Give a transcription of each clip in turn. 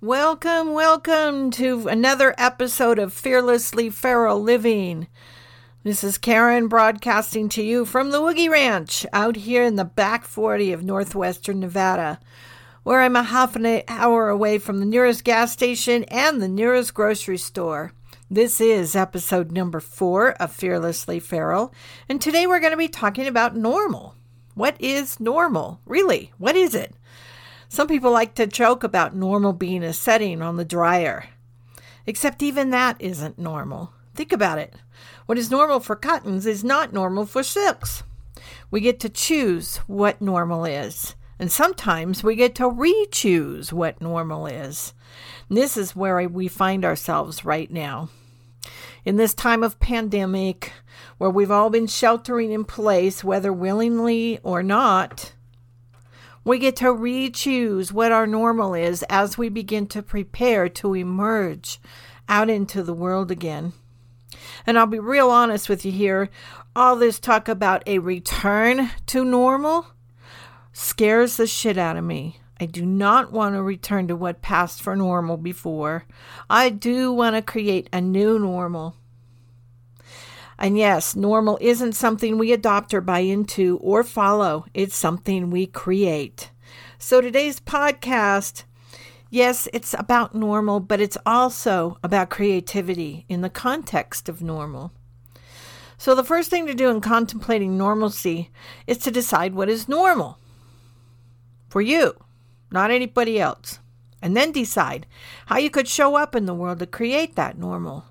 Welcome, welcome to another episode of Fearlessly Feral Living. This is Karen broadcasting to you from the Woogie Ranch out here in the back 40 of northwestern Nevada, where I'm a half an hour away from the nearest gas station and the nearest grocery store. This is episode number four of Fearlessly Feral, and today we're going to be talking about normal. What is normal? Really, what is it? Some people like to joke about normal being a setting on the dryer. Except even that isn't normal. Think about it. What is normal for cottons is not normal for silks. We get to choose what normal is. And sometimes we get to re choose what normal is. this is where we find ourselves right now. In this time of pandemic, where we've all been sheltering in place, whether willingly or not, we get to re choose what our normal is as we begin to prepare to emerge out into the world again. And I'll be real honest with you here. All this talk about a return to normal scares the shit out of me. I do not want to return to what passed for normal before. I do want to create a new normal. And yes, normal isn't something we adopt or buy into or follow, it's something we create. So today's podcast, yes, it's about normal, but it's also about creativity in the context of normal. So the first thing to do in contemplating normalcy is to decide what is normal for you, not anybody else. And then decide how you could show up in the world to create that normal.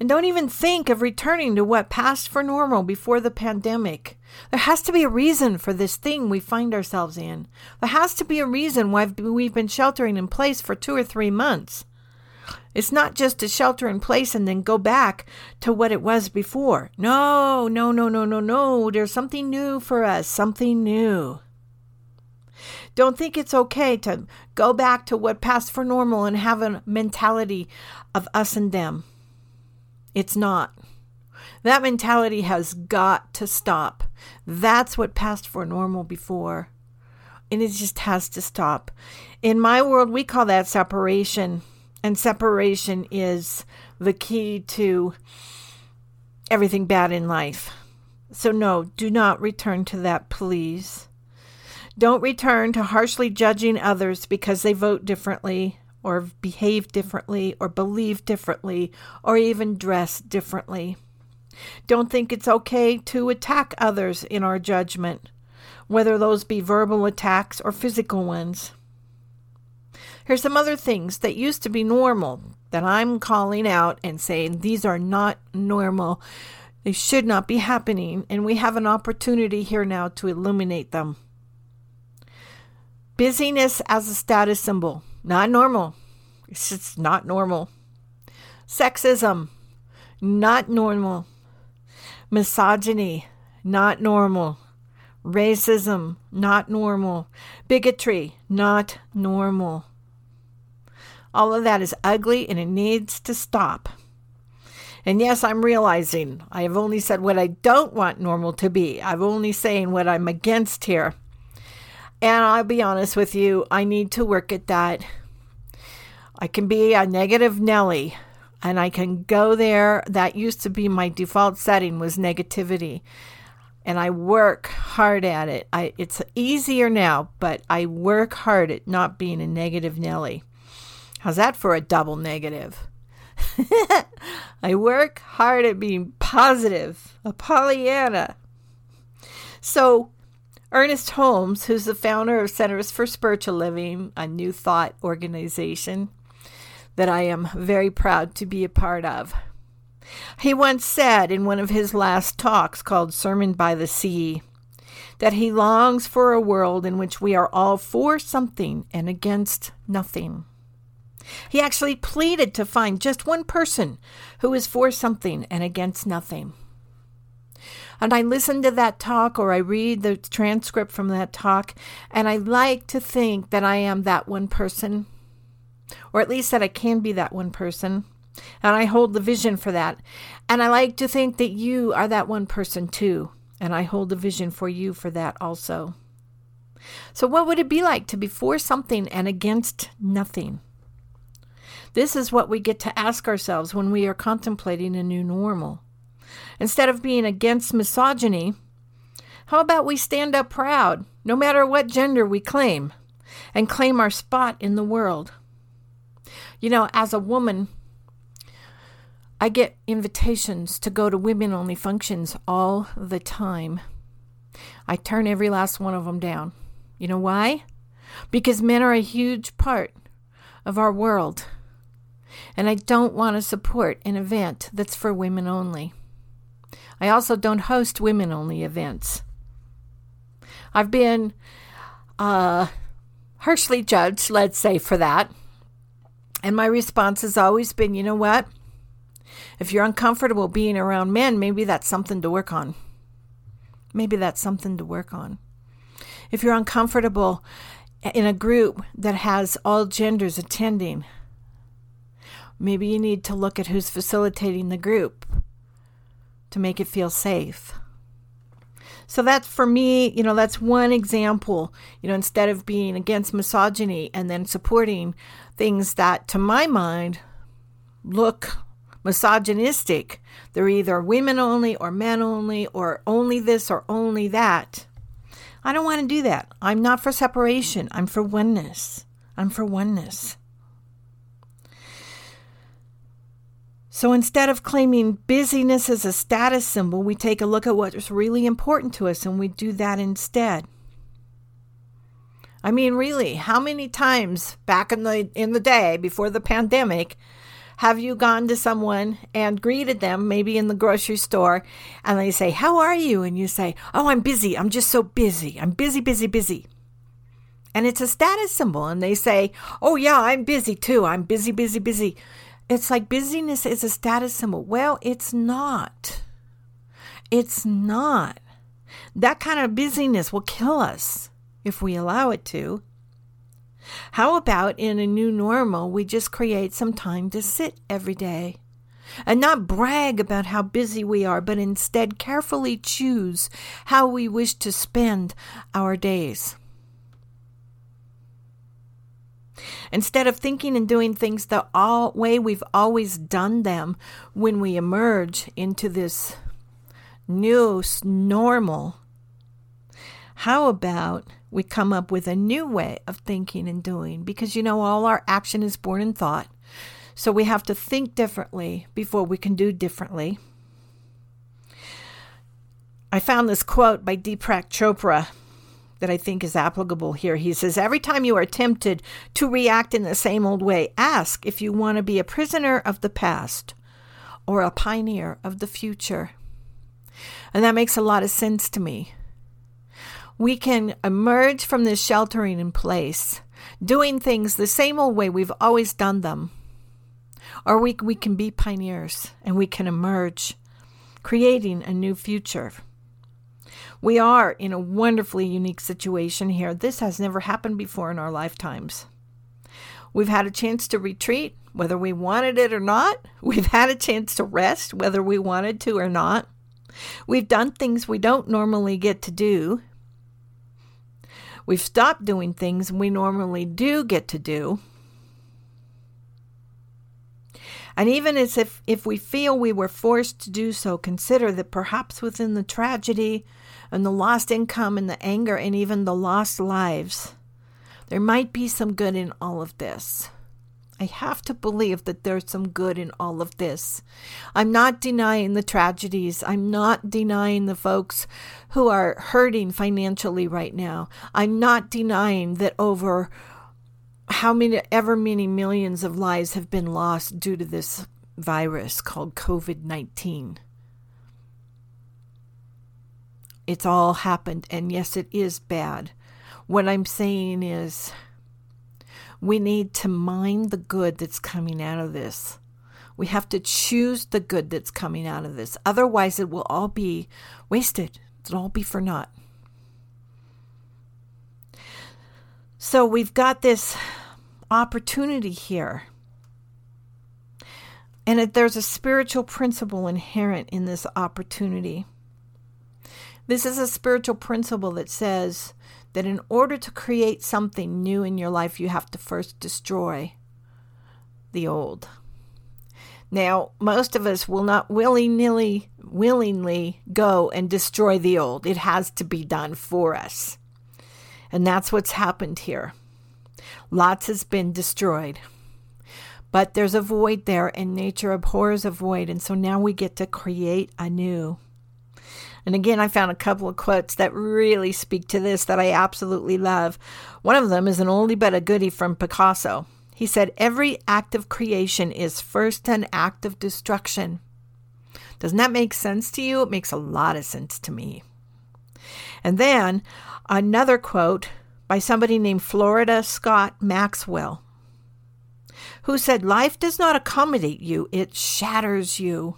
And don't even think of returning to what passed for normal before the pandemic. There has to be a reason for this thing we find ourselves in. There has to be a reason why we've been sheltering in place for two or three months. It's not just to shelter in place and then go back to what it was before. No, no, no, no, no, no. There's something new for us, something new. Don't think it's okay to go back to what passed for normal and have a mentality of us and them. It's not. That mentality has got to stop. That's what passed for normal before. And it just has to stop. In my world, we call that separation. And separation is the key to everything bad in life. So, no, do not return to that, please. Don't return to harshly judging others because they vote differently or behave differently or believe differently or even dress differently. Don't think it's okay to attack others in our judgment, whether those be verbal attacks or physical ones. Here's some other things that used to be normal that I'm calling out and saying these are not normal. They should not be happening, and we have an opportunity here now to illuminate them. Busyness as a status symbol. Not normal. It's just not normal. Sexism, not normal. Misogyny, not normal. Racism, not normal. Bigotry, not normal. All of that is ugly and it needs to stop. And yes, I'm realizing I have only said what I don't want normal to be. I'm only saying what I'm against here. And I'll be honest with you, I need to work at that. I can be a negative Nelly and I can go there. That used to be my default setting was negativity. And I work hard at it. I, it's easier now, but I work hard at not being a negative Nelly. How's that for a double negative? I work hard at being positive, a Pollyanna. So Ernest Holmes, who's the founder of Centers for Spiritual Living, a new thought organization that I am very proud to be a part of. He once said in one of his last talks called Sermon by the Sea that he longs for a world in which we are all for something and against nothing. He actually pleaded to find just one person who is for something and against nothing. And I listen to that talk or I read the transcript from that talk, and I like to think that I am that one person, or at least that I can be that one person. And I hold the vision for that. And I like to think that you are that one person too. And I hold the vision for you for that also. So, what would it be like to be for something and against nothing? This is what we get to ask ourselves when we are contemplating a new normal. Instead of being against misogyny, how about we stand up proud, no matter what gender we claim, and claim our spot in the world? You know, as a woman, I get invitations to go to women only functions all the time. I turn every last one of them down. You know why? Because men are a huge part of our world. And I don't want to support an event that's for women only. I also don't host women only events. I've been uh, harshly judged, let's say, for that. And my response has always been you know what? If you're uncomfortable being around men, maybe that's something to work on. Maybe that's something to work on. If you're uncomfortable in a group that has all genders attending, maybe you need to look at who's facilitating the group to make it feel safe. So that's for me, you know, that's one example. You know, instead of being against misogyny and then supporting things that, to my mind, look misogynistic. They're either women only or men only or only this or only that. I don't want to do that. I'm not for separation. I'm for oneness. I'm for oneness. So instead of claiming busyness as a status symbol, we take a look at what's really important to us and we do that instead. I mean, really, how many times back in the in the day before the pandemic have you gone to someone and greeted them, maybe in the grocery store, and they say, How are you? And you say, Oh, I'm busy. I'm just so busy. I'm busy, busy, busy. And it's a status symbol. And they say, Oh, yeah, I'm busy too. I'm busy, busy, busy. It's like busyness is a status symbol. Well, it's not. It's not. That kind of busyness will kill us if we allow it to. How about in a new normal, we just create some time to sit every day and not brag about how busy we are, but instead carefully choose how we wish to spend our days? Instead of thinking and doing things the all way we've always done them when we emerge into this new normal, how about we come up with a new way of thinking and doing because you know all our action is born in thought. So we have to think differently before we can do differently. I found this quote by Deepak Chopra that I think is applicable here. He says, Every time you are tempted to react in the same old way, ask if you want to be a prisoner of the past or a pioneer of the future. And that makes a lot of sense to me we can emerge from this sheltering in place, doing things the same old way we've always done them. Or we, we can be pioneers and we can emerge, creating a new future. We are in a wonderfully unique situation here. This has never happened before in our lifetimes. We've had a chance to retreat, whether we wanted it or not. We've had a chance to rest, whether we wanted to or not. We've done things we don't normally get to do. We've stopped doing things we normally do get to do. And even as if, if we feel we were forced to do so, consider that perhaps within the tragedy and the lost income and the anger and even the lost lives, there might be some good in all of this. I have to believe that there's some good in all of this. I'm not denying the tragedies. I'm not denying the folks who are hurting financially right now. I'm not denying that over how many ever many millions of lives have been lost due to this virus called COVID 19. It's all happened, and yes, it is bad. What I'm saying is, we need to mind the good that's coming out of this. We have to choose the good that's coming out of this. Otherwise, it will all be wasted. It'll all be for naught. So we've got this opportunity here. And there's a spiritual principle inherent in this opportunity. This is a spiritual principle that says that in order to create something new in your life, you have to first destroy the old. Now, most of us will not willy-nilly willingly go and destroy the old. It has to be done for us. And that's what's happened here. Lots has been destroyed. But there's a void there, and nature abhors a void. And so now we get to create anew. And again, I found a couple of quotes that really speak to this that I absolutely love. One of them is an oldie but a goodie from Picasso. He said, Every act of creation is first an act of destruction. Doesn't that make sense to you? It makes a lot of sense to me. And then another quote by somebody named Florida Scott Maxwell, who said, Life does not accommodate you, it shatters you.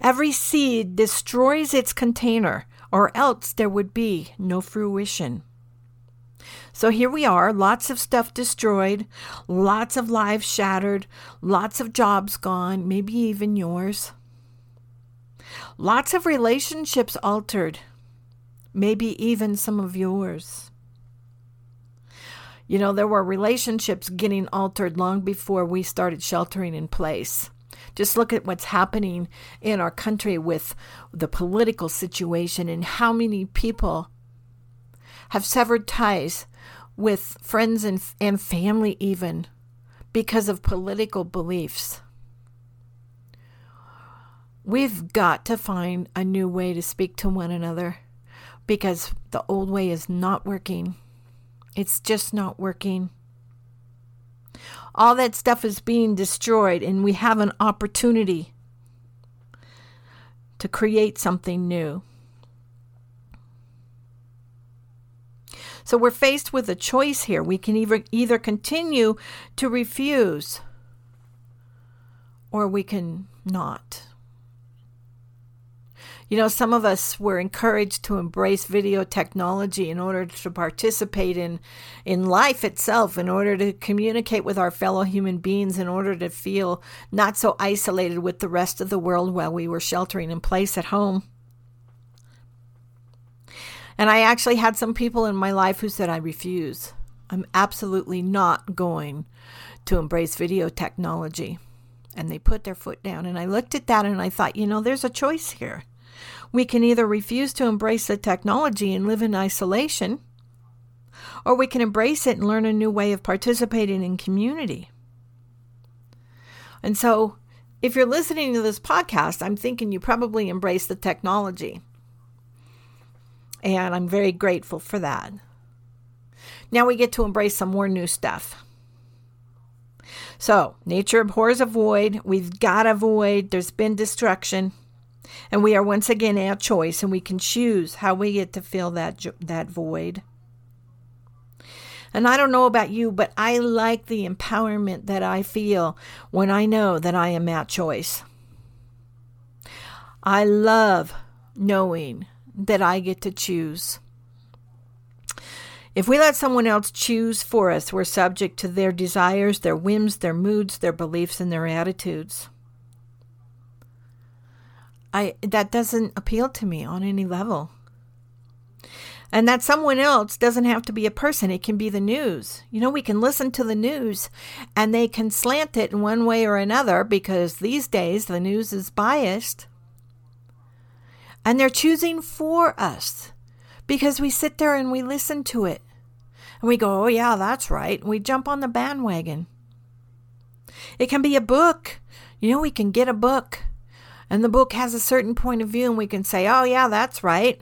Every seed destroys its container, or else there would be no fruition. So here we are, lots of stuff destroyed, lots of lives shattered, lots of jobs gone, maybe even yours. Lots of relationships altered, maybe even some of yours. You know, there were relationships getting altered long before we started sheltering in place. Just look at what's happening in our country with the political situation and how many people have severed ties with friends and, and family, even because of political beliefs. We've got to find a new way to speak to one another because the old way is not working. It's just not working. All that stuff is being destroyed, and we have an opportunity to create something new. So we're faced with a choice here. We can either, either continue to refuse or we can not. You know, some of us were encouraged to embrace video technology in order to participate in, in life itself, in order to communicate with our fellow human beings, in order to feel not so isolated with the rest of the world while we were sheltering in place at home. And I actually had some people in my life who said, I refuse. I'm absolutely not going to embrace video technology. And they put their foot down. And I looked at that and I thought, you know, there's a choice here. We can either refuse to embrace the technology and live in isolation, or we can embrace it and learn a new way of participating in community. And so, if you're listening to this podcast, I'm thinking you probably embrace the technology. And I'm very grateful for that. Now we get to embrace some more new stuff. So, nature abhors a void. We've got a void. There's been destruction. And we are once again our choice, and we can choose how we get to fill that, that void. And I don't know about you, but I like the empowerment that I feel when I know that I am at choice. I love knowing that I get to choose. If we let someone else choose for us, we're subject to their desires, their whims, their moods, their beliefs, and their attitudes. I that doesn't appeal to me on any level. And that someone else doesn't have to be a person, it can be the news. You know, we can listen to the news and they can slant it in one way or another because these days the news is biased. And they're choosing for us because we sit there and we listen to it. And we go, oh, yeah, that's right. And we jump on the bandwagon. It can be a book. You know, we can get a book and the book has a certain point of view, and we can say, oh, yeah, that's right.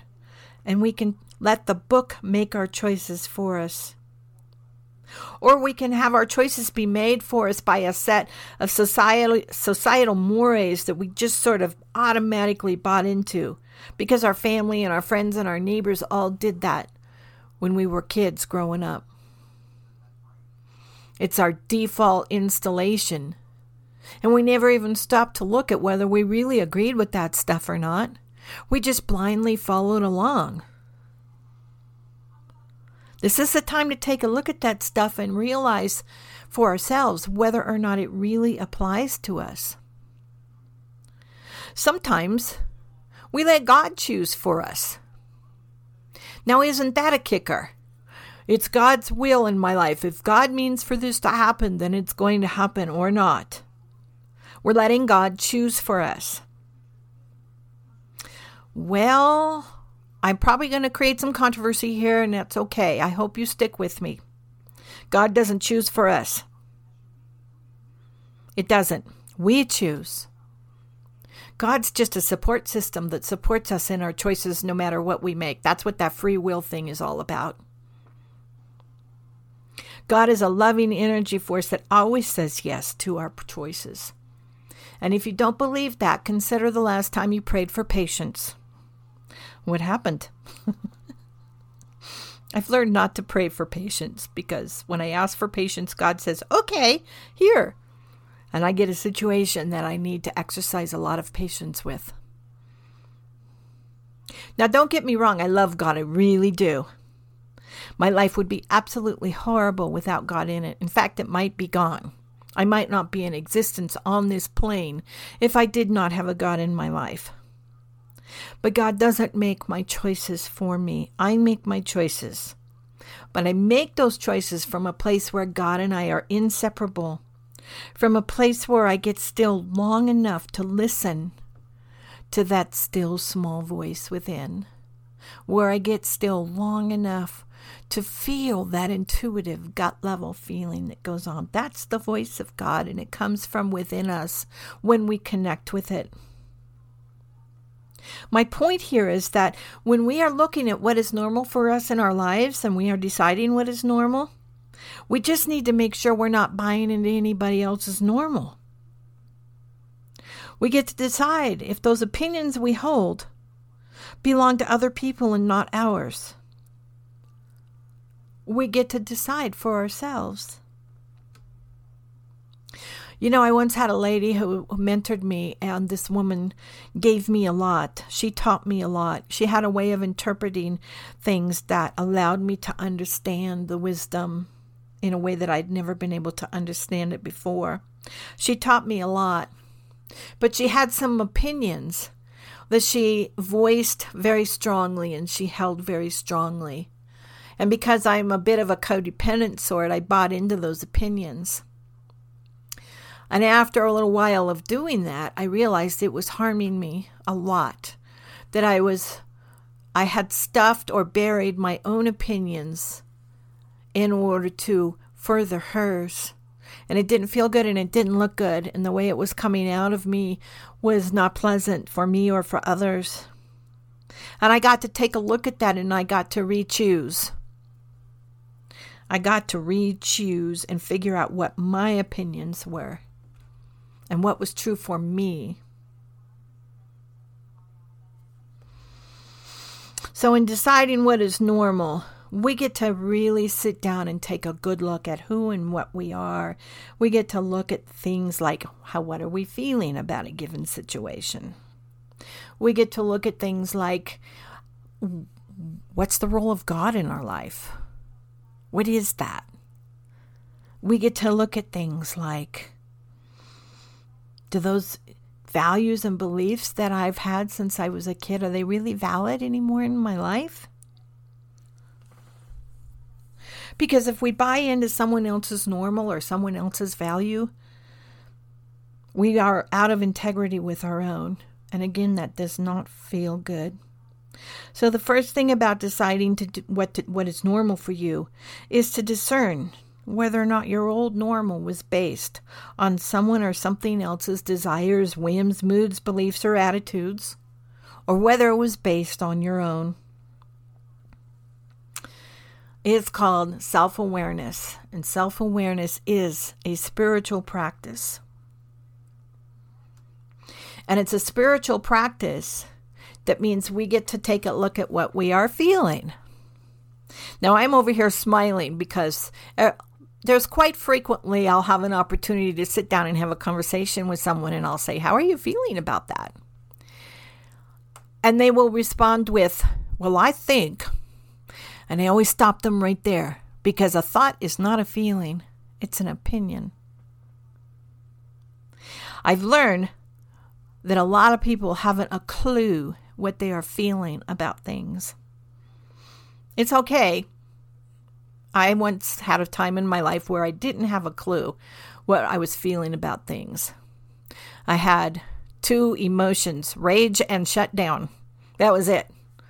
And we can let the book make our choices for us. Or we can have our choices be made for us by a set of societal, societal mores that we just sort of automatically bought into because our family and our friends and our neighbors all did that when we were kids growing up. It's our default installation. And we never even stopped to look at whether we really agreed with that stuff or not. We just blindly followed along. This is the time to take a look at that stuff and realize for ourselves whether or not it really applies to us. Sometimes we let God choose for us. Now, isn't that a kicker? It's God's will in my life. If God means for this to happen, then it's going to happen or not. We're letting God choose for us. Well, I'm probably going to create some controversy here, and that's okay. I hope you stick with me. God doesn't choose for us, it doesn't. We choose. God's just a support system that supports us in our choices no matter what we make. That's what that free will thing is all about. God is a loving energy force that always says yes to our choices. And if you don't believe that, consider the last time you prayed for patience. What happened? I've learned not to pray for patience because when I ask for patience, God says, okay, here. And I get a situation that I need to exercise a lot of patience with. Now, don't get me wrong, I love God, I really do. My life would be absolutely horrible without God in it. In fact, it might be gone. I might not be in existence on this plane if I did not have a God in my life. But God doesn't make my choices for me. I make my choices. But I make those choices from a place where God and I are inseparable, from a place where I get still long enough to listen to that still small voice within, where I get still long enough to feel that intuitive gut level feeling that goes on. That's the voice of God, and it comes from within us when we connect with it. My point here is that when we are looking at what is normal for us in our lives and we are deciding what is normal, we just need to make sure we're not buying into anybody else's normal. We get to decide if those opinions we hold belong to other people and not ours we get to decide for ourselves. You know, I once had a lady who mentored me, and this woman gave me a lot. She taught me a lot. She had a way of interpreting things that allowed me to understand the wisdom in a way that I'd never been able to understand it before. She taught me a lot, but she had some opinions that she voiced very strongly and she held very strongly. And because I'm a bit of a codependent sort, I bought into those opinions. And after a little while of doing that, I realized it was harming me a lot. That I was, I had stuffed or buried my own opinions in order to further hers. And it didn't feel good and it didn't look good. And the way it was coming out of me was not pleasant for me or for others. And I got to take a look at that and I got to re choose. I got to re choose and figure out what my opinions were and what was true for me. So, in deciding what is normal, we get to really sit down and take a good look at who and what we are. We get to look at things like how what are we feeling about a given situation. We get to look at things like what's the role of God in our life? What is that? We get to look at things like do those values and beliefs that I've had since I was a kid are they really valid anymore in my life? Because if we buy into someone else's normal or someone else's value, we are out of integrity with our own. And again, that does not feel good. So the first thing about deciding to what to, what is normal for you is to discern whether or not your old normal was based on someone or something else's desires, whims, moods, beliefs, or attitudes, or whether it was based on your own. It's called self awareness, and self awareness is a spiritual practice. And it's a spiritual practice that means we get to take a look at what we are feeling. Now, I'm over here smiling because uh, there's quite frequently I'll have an opportunity to sit down and have a conversation with someone, and I'll say, How are you feeling about that? And they will respond with, Well, I think. And I always stop them right there because a thought is not a feeling, it's an opinion. I've learned that a lot of people haven't a clue what they are feeling about things. It's okay. I once had a time in my life where I didn't have a clue what I was feeling about things. I had two emotions rage and shutdown. That was it.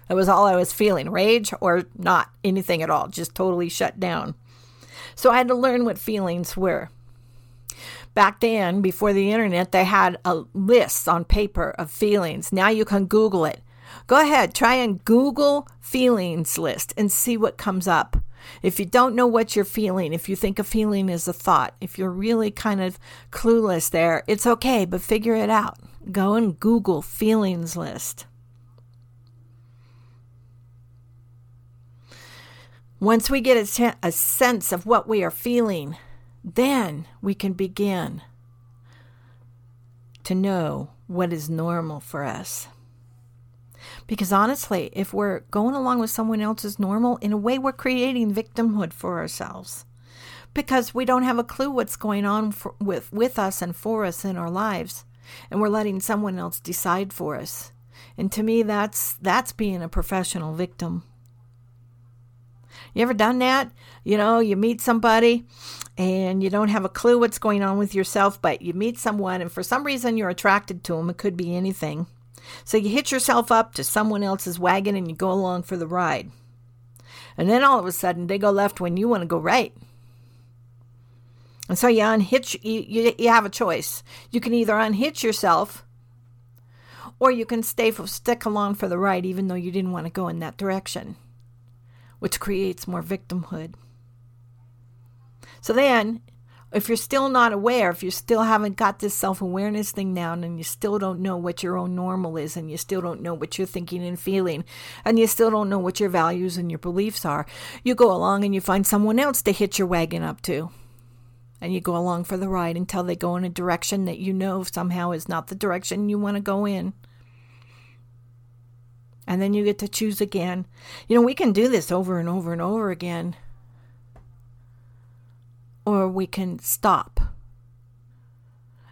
That was all I was feeling rage or not anything at all, just totally shut down. So I had to learn what feelings were. Back then, before the internet, they had a list on paper of feelings. Now you can Google it. Go ahead, try and Google feelings list and see what comes up. If you don't know what you're feeling, if you think a feeling is a thought, if you're really kind of clueless there, it's okay, but figure it out. Go and Google feelings list. Once we get a, sense of what we are feeling, then we can begin to know what is normal for us. Because honestly, if we're going along with someone else's normal, in a way, we're creating victimhood for ourselves because we don't have a clue what's going on for, with, with us and for us in our lives. And we're letting someone else decide for us. And to me, that's, that's being a professional victim. You ever done that? You know, you meet somebody and you don't have a clue what's going on with yourself, but you meet someone and for some reason you're attracted to them. It could be anything. So you hitch yourself up to someone else's wagon and you go along for the ride. And then all of a sudden they go left when you want to go right. And so you unhitch, you, you, you have a choice. You can either unhitch yourself or you can stay stick along for the ride even though you didn't want to go in that direction, which creates more victimhood. So then if you're still not aware, if you still haven't got this self awareness thing down and you still don't know what your own normal is and you still don't know what you're thinking and feeling and you still don't know what your values and your beliefs are, you go along and you find someone else to hitch your wagon up to. And you go along for the ride until they go in a direction that you know somehow is not the direction you want to go in. And then you get to choose again. You know, we can do this over and over and over again or we can stop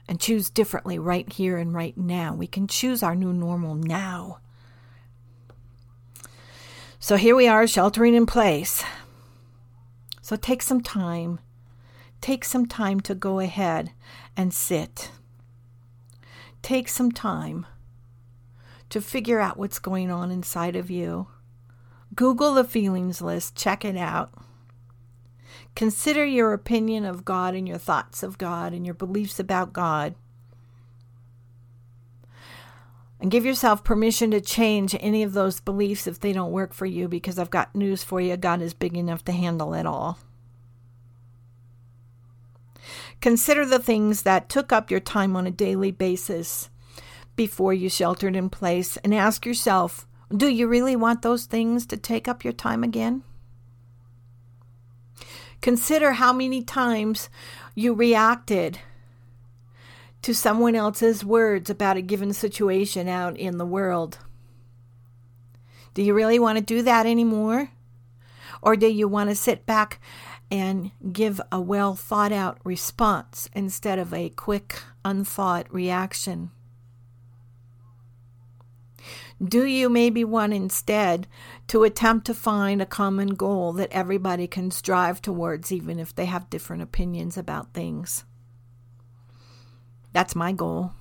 and choose differently right here and right now. We can choose our new normal now. So here we are, sheltering in place. So take some time. Take some time to go ahead and sit. Take some time to figure out what's going on inside of you. Google the feelings list, check it out. Consider your opinion of God and your thoughts of God and your beliefs about God. And give yourself permission to change any of those beliefs if they don't work for you, because I've got news for you God is big enough to handle it all. Consider the things that took up your time on a daily basis before you sheltered in place and ask yourself do you really want those things to take up your time again? Consider how many times you reacted to someone else's words about a given situation out in the world. Do you really want to do that anymore? Or do you want to sit back and give a well thought out response instead of a quick, unthought reaction? Do you maybe want instead to attempt to find a common goal that everybody can strive towards, even if they have different opinions about things? That's my goal.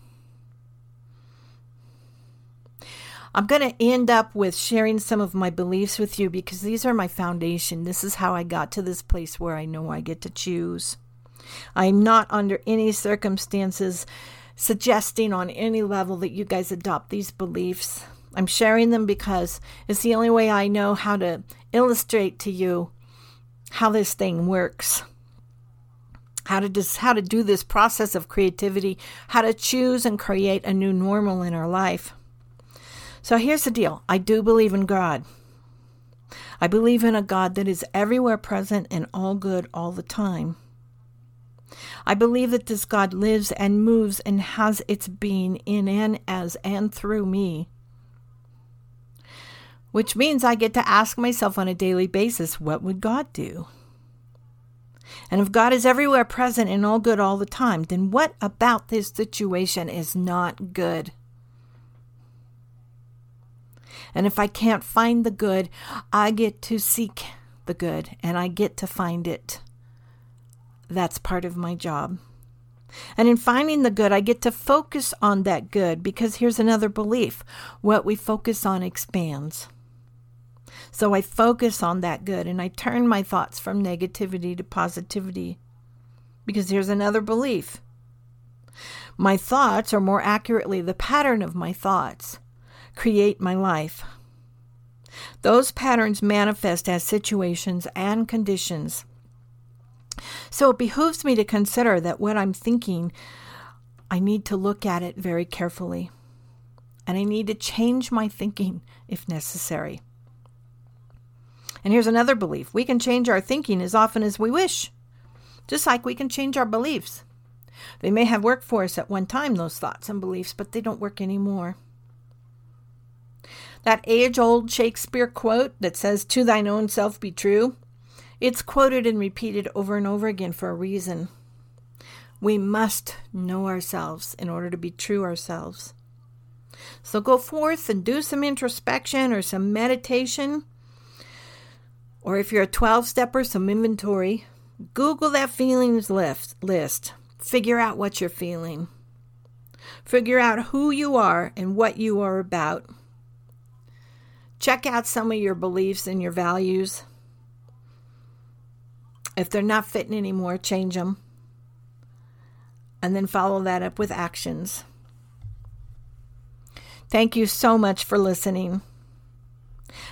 I'm going to end up with sharing some of my beliefs with you because these are my foundation. This is how I got to this place where I know I get to choose. I'm not under any circumstances suggesting on any level that you guys adopt these beliefs. I'm sharing them because it's the only way I know how to illustrate to you how this thing works. How to just how to do this process of creativity, how to choose and create a new normal in our life. So here's the deal. I do believe in God. I believe in a God that is everywhere present and all good all the time. I believe that this God lives and moves and has its being in and as and through me which means I get to ask myself on a daily basis, what would God do? And if God is everywhere present and all good all the time, then what about this situation is not good? And if I can't find the good, I get to seek the good, and I get to find it. That's part of my job. And in finding the good, I get to focus on that good because here's another belief what we focus on expands. So I focus on that good and I turn my thoughts from negativity to positivity because here's another belief. My thoughts, or more accurately, the pattern of my thoughts, create my life. Those patterns manifest as situations and conditions. So it behooves me to consider that what I'm thinking, I need to look at it very carefully. And I need to change my thinking if necessary. And here's another belief we can change our thinking as often as we wish, just like we can change our beliefs. They may have worked for us at one time, those thoughts and beliefs, but they don't work anymore. That age old Shakespeare quote that says, To thine own self be true, it's quoted and repeated over and over again for a reason. We must know ourselves in order to be true ourselves. So go forth and do some introspection or some meditation. Or if you're a 12 stepper, some inventory. Google that feelings list, list. Figure out what you're feeling. Figure out who you are and what you are about. Check out some of your beliefs and your values. If they're not fitting anymore, change them. And then follow that up with actions. Thank you so much for listening.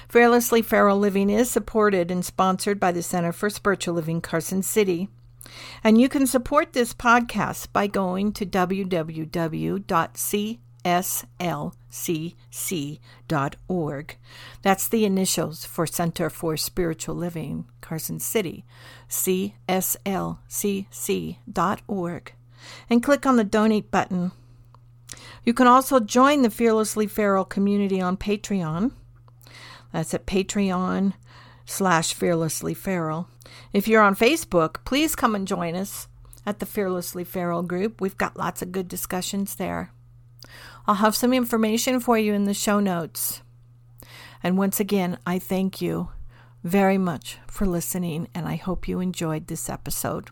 Fearlessly Feral Living is supported and sponsored by the Center for Spiritual Living Carson City. And you can support this podcast by going to www.cslcc.org. That's the initials for Center for Spiritual Living Carson City, cslcc.org, and click on the donate button. You can also join the Fearlessly Feral community on Patreon. That's at Patreon slash Fearlessly Feral. If you're on Facebook, please come and join us at the Fearlessly Feral group. We've got lots of good discussions there. I'll have some information for you in the show notes. And once again, I thank you very much for listening, and I hope you enjoyed this episode.